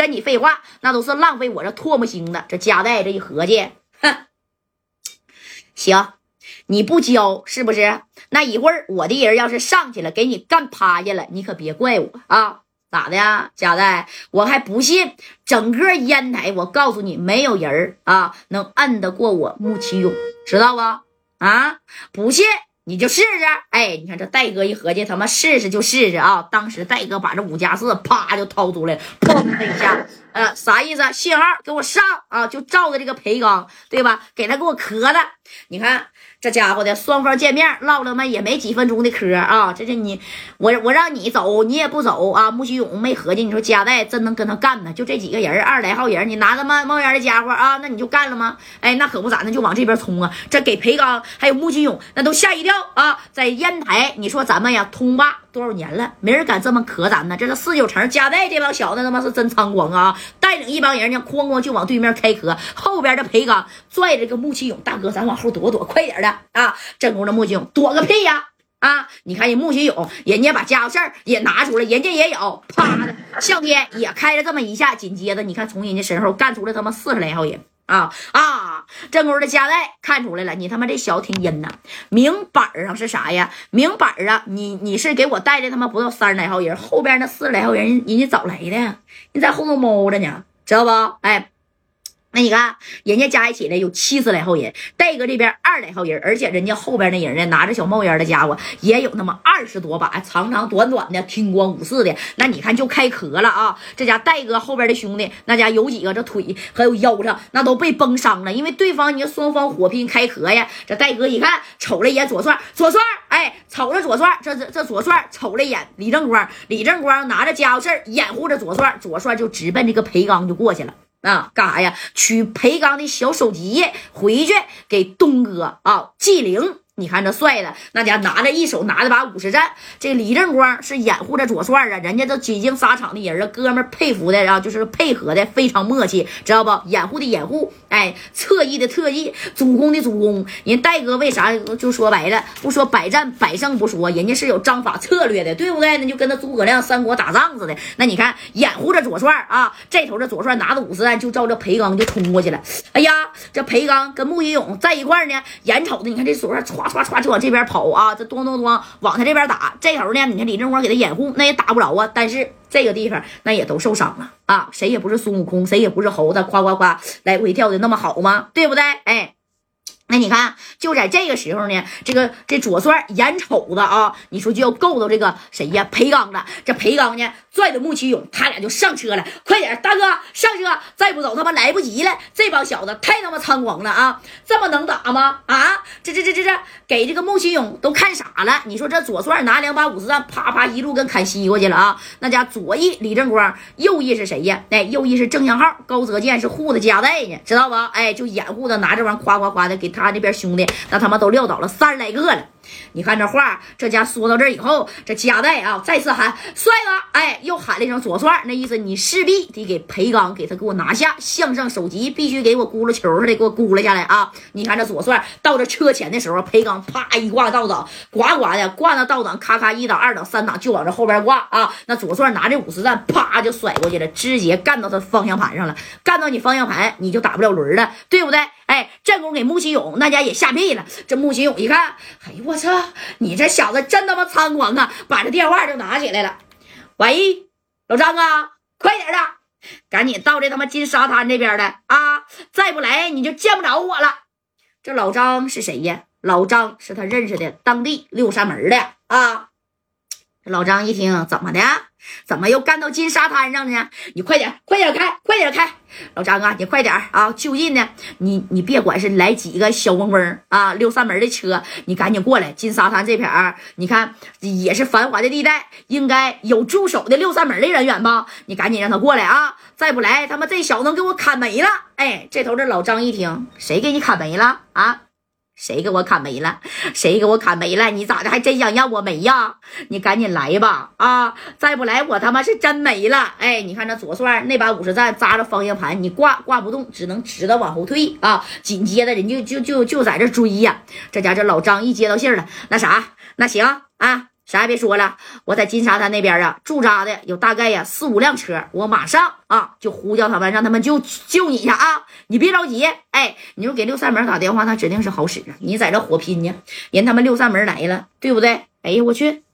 跟你废话，那都是浪费我这唾沫星子。这夹带这一合计，哼，行，你不交是不是？那一会儿我的人要是上去了，给你干趴下了，你可别怪我啊！咋的呀，贾代？我还不信，整个烟台，我告诉你，没有人啊能摁得过我穆启勇，知道不？啊，不信你就试试。哎，你看这戴哥一合计，他妈试试就试试啊！当时戴哥把这五加四啪就掏出来，砰的一下，呃，啥意思？信号给我上啊！就照着这个培刚，对吧？给他给我磕的，你看。这家伙的双方见面唠了嘛也没几分钟的嗑啊！这是你我我让你走你也不走啊！穆启勇没合计，你说加代真能跟他干呢？就这几个人二十来号人，你拿他妈冒烟的家伙啊，那你就干了吗？哎，那可不咋，的就往这边冲啊！这给裴刚还有穆启勇那都吓一跳啊！在烟台，你说咱们呀通霸多少年了，没人敢这么磕咱呢。这是四九城加代这帮小子他妈是真猖狂啊！带领一帮人呢，哐哐就往对面开磕。后边的裴刚拽着个穆启勇大哥，咱往后躲躲，快点的。啊！正宫的穆启勇躲个屁呀！啊！你看人穆启勇，人家把家伙事儿也拿出来，人家也有，啪的，向天也开了这么一下。紧接着，你看从人家身后干出来他妈四十来号人啊啊！正宫的家代看出来了，你他妈这小子挺阴呐！明板上是啥呀？明板啊！你你是给我带的他妈不到三十来号人，后边那四十来号人，人家早来的？你在后头猫着呢，知道不？哎。那你看，人家加一起来有七十来号人，戴哥这边二来号人，而且人家后边那人呢，拿着小冒烟的家伙也有那么二十多把，长长短短的，听光五四的。那你看就开壳了啊！这家戴哥后边的兄弟，那家有几个这腿还有腰上那都被崩伤了，因为对方你看双方火拼开壳呀。这戴哥一看，瞅了一眼左帅，左帅，哎，瞅着左帅，这这这左帅瞅了一眼李正光，李正光拿着家伙事儿掩护着左帅，左帅就直奔这个裴刚就过去了。啊，干啥呀？取裴刚的小手机回去给东哥啊，纪灵。你看这帅的，那家拿着一手拿着把五十战，这李正光是掩护着左帅啊，人家都几经沙场的人啊，哥们佩服的啊，就是配合的非常默契，知道不？掩护的掩护，哎，侧翼的侧翼，主攻的主攻。人戴哥为啥就说白了，不说百战百胜不说，人家是有章法策略的，对不对？那就跟那诸葛亮三国打仗似的。那你看掩护着左帅啊，这头这左帅拿着五十弹就照着裴刚就冲过去了。哎呀，这裴刚跟穆一勇在一块呢，眼瞅着你看这左帅歘。唰唰就往这边跑啊！这咚咚咚往他这边打，这头呢，你看李正光给他掩护，那也打不着啊。但是这个地方那也都受伤了啊！谁也不是孙悟空，谁也不是猴子，夸夸夸来回跳的那么好吗？对不对？哎。那你看，就在这个时候呢，这个这左帅眼瞅着啊，你说就要够到这个谁呀？裴刚了。这裴刚呢，拽着穆启勇，他俩就上车了。快点，大哥上车！再不走，他妈来不及了。这帮小子太他妈猖狂了啊！这么能打吗？啊！这这这这这，给这个穆启勇都看傻了。你说这左帅拿两把五十弹，啪啪一路跟砍西瓜去了啊！那家左翼李正光，右翼是谁呀？哎，右翼是郑祥浩，高泽健是护着加代呢，知道吧？哎，就掩护着拿这玩意夸夸夸的给他。他那边兄弟，那他妈都撂倒了三十来个了。你看这话，这家说到这以后，这加代啊再次喊帅哥，哎，又喊了一声左帅，那意思你势必得给裴刚给他给我拿下，向上首级必须给我咕噜球似的给我咕噜下来啊！你看这左帅到这车前的时候，裴刚啪一挂倒档，呱呱的挂那倒档，咔咔一档二档三档就往这后边挂啊！那左帅拿着五十弹，啪就甩过去了，直接干到他方向盘上了，干到你方向盘你就打不了轮了，对不对？哎，这功夫给穆奇勇那家也吓屁了，这穆奇勇一看，哎呦我操！你这小子真他妈猖狂啊！把这电话就拿起来了。喂，老张啊，快点的，赶紧到这他妈金沙滩这边的啊！再不来你就见不着我了。这老张是谁呀？老张是他认识的当地六扇门的啊。老张一听，怎么的？怎么又干到金沙滩上呢？你快点，快点开，快点开！老张啊，你快点啊！就近呢，你你别管是来几个小嗡嗡啊，六扇门的车，你赶紧过来。金沙滩这片儿，你看也是繁华的地带，应该有驻守的六扇门的人员吧？你赶紧让他过来啊！再不来，他妈这小子能给我砍没了！哎，这头这老张一听，谁给你砍没了啊？谁给我砍没了？谁给我砍没了？你咋的？还真想让我没呀？你赶紧来吧！啊，再不来我他妈是真没了！哎，你看那左帅那把五十赞扎着方向盘，你挂挂不动，只能直的往后退啊！紧接着人就就就就在这追呀！这家这老张一接到信了，那啥，那行啊。啥也别说了，我在金沙滩那边啊驻扎的有大概呀四五辆车，我马上啊就呼叫他们，让他们救救你去啊！你别着急，哎，你说给六扇门打电话，那指定是好使啊！你在这火拼呢，人他们六扇门来了，对不对？哎呀，我去，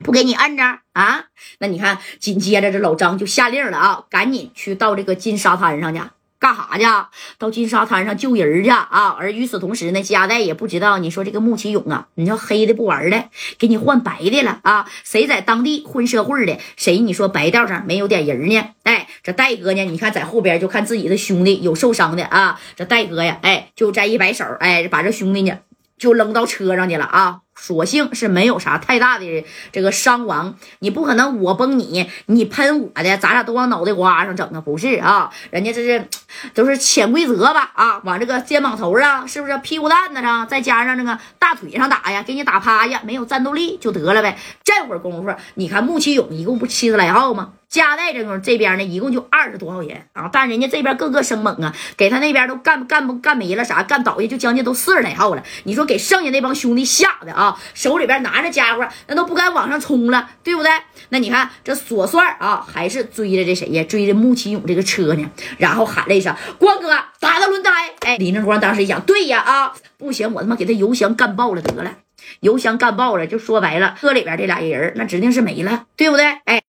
不给你摁着啊？那你看，紧接着这老张就下令了啊，赶紧去到这个金沙滩上去。干哈去？到金沙滩上救人去啊！而与此同时呢，加代也不知道，你说这个穆启勇啊，你说黑的不玩了，给你换白的了啊！谁在当地混社会的，谁你说白道上没有点人呢？哎，这戴哥呢？你看在后边就看自己的兄弟有受伤的啊！这戴哥呀，哎，就再一摆手，哎，把这兄弟呢就扔到车上去了啊！所幸是没有啥太大的这个伤亡，你不可能我崩你，你喷我的，咱俩都往脑袋瓜上整啊？不是啊，人家这是 都是潜规则吧？啊，往这个肩膀头上，是不是屁股蛋子上，再加上这个大腿上打呀，给你打趴下，没有战斗力就得了呗。这会儿功夫，你看穆奇勇一共不七十来号吗？加代这种这边呢，一共就二十多号人啊，但人家这边个个生猛啊，给他那边都干干不干没了啥，干倒下就将近都四十来号了。你说给剩下那帮兄弟吓的啊，啊手里边拿着家伙，那都不敢往上冲了，对不对？那你看这索帅啊，还是追着这谁呀？追着穆启勇这个车呢，然后喊了一声：“光哥，打他轮胎！”哎，李正光当时一想，对呀啊，不行，我他妈给他油箱干爆了得了，油箱干爆了，就说白了，车里边这俩人那指定是没了，对不对？哎。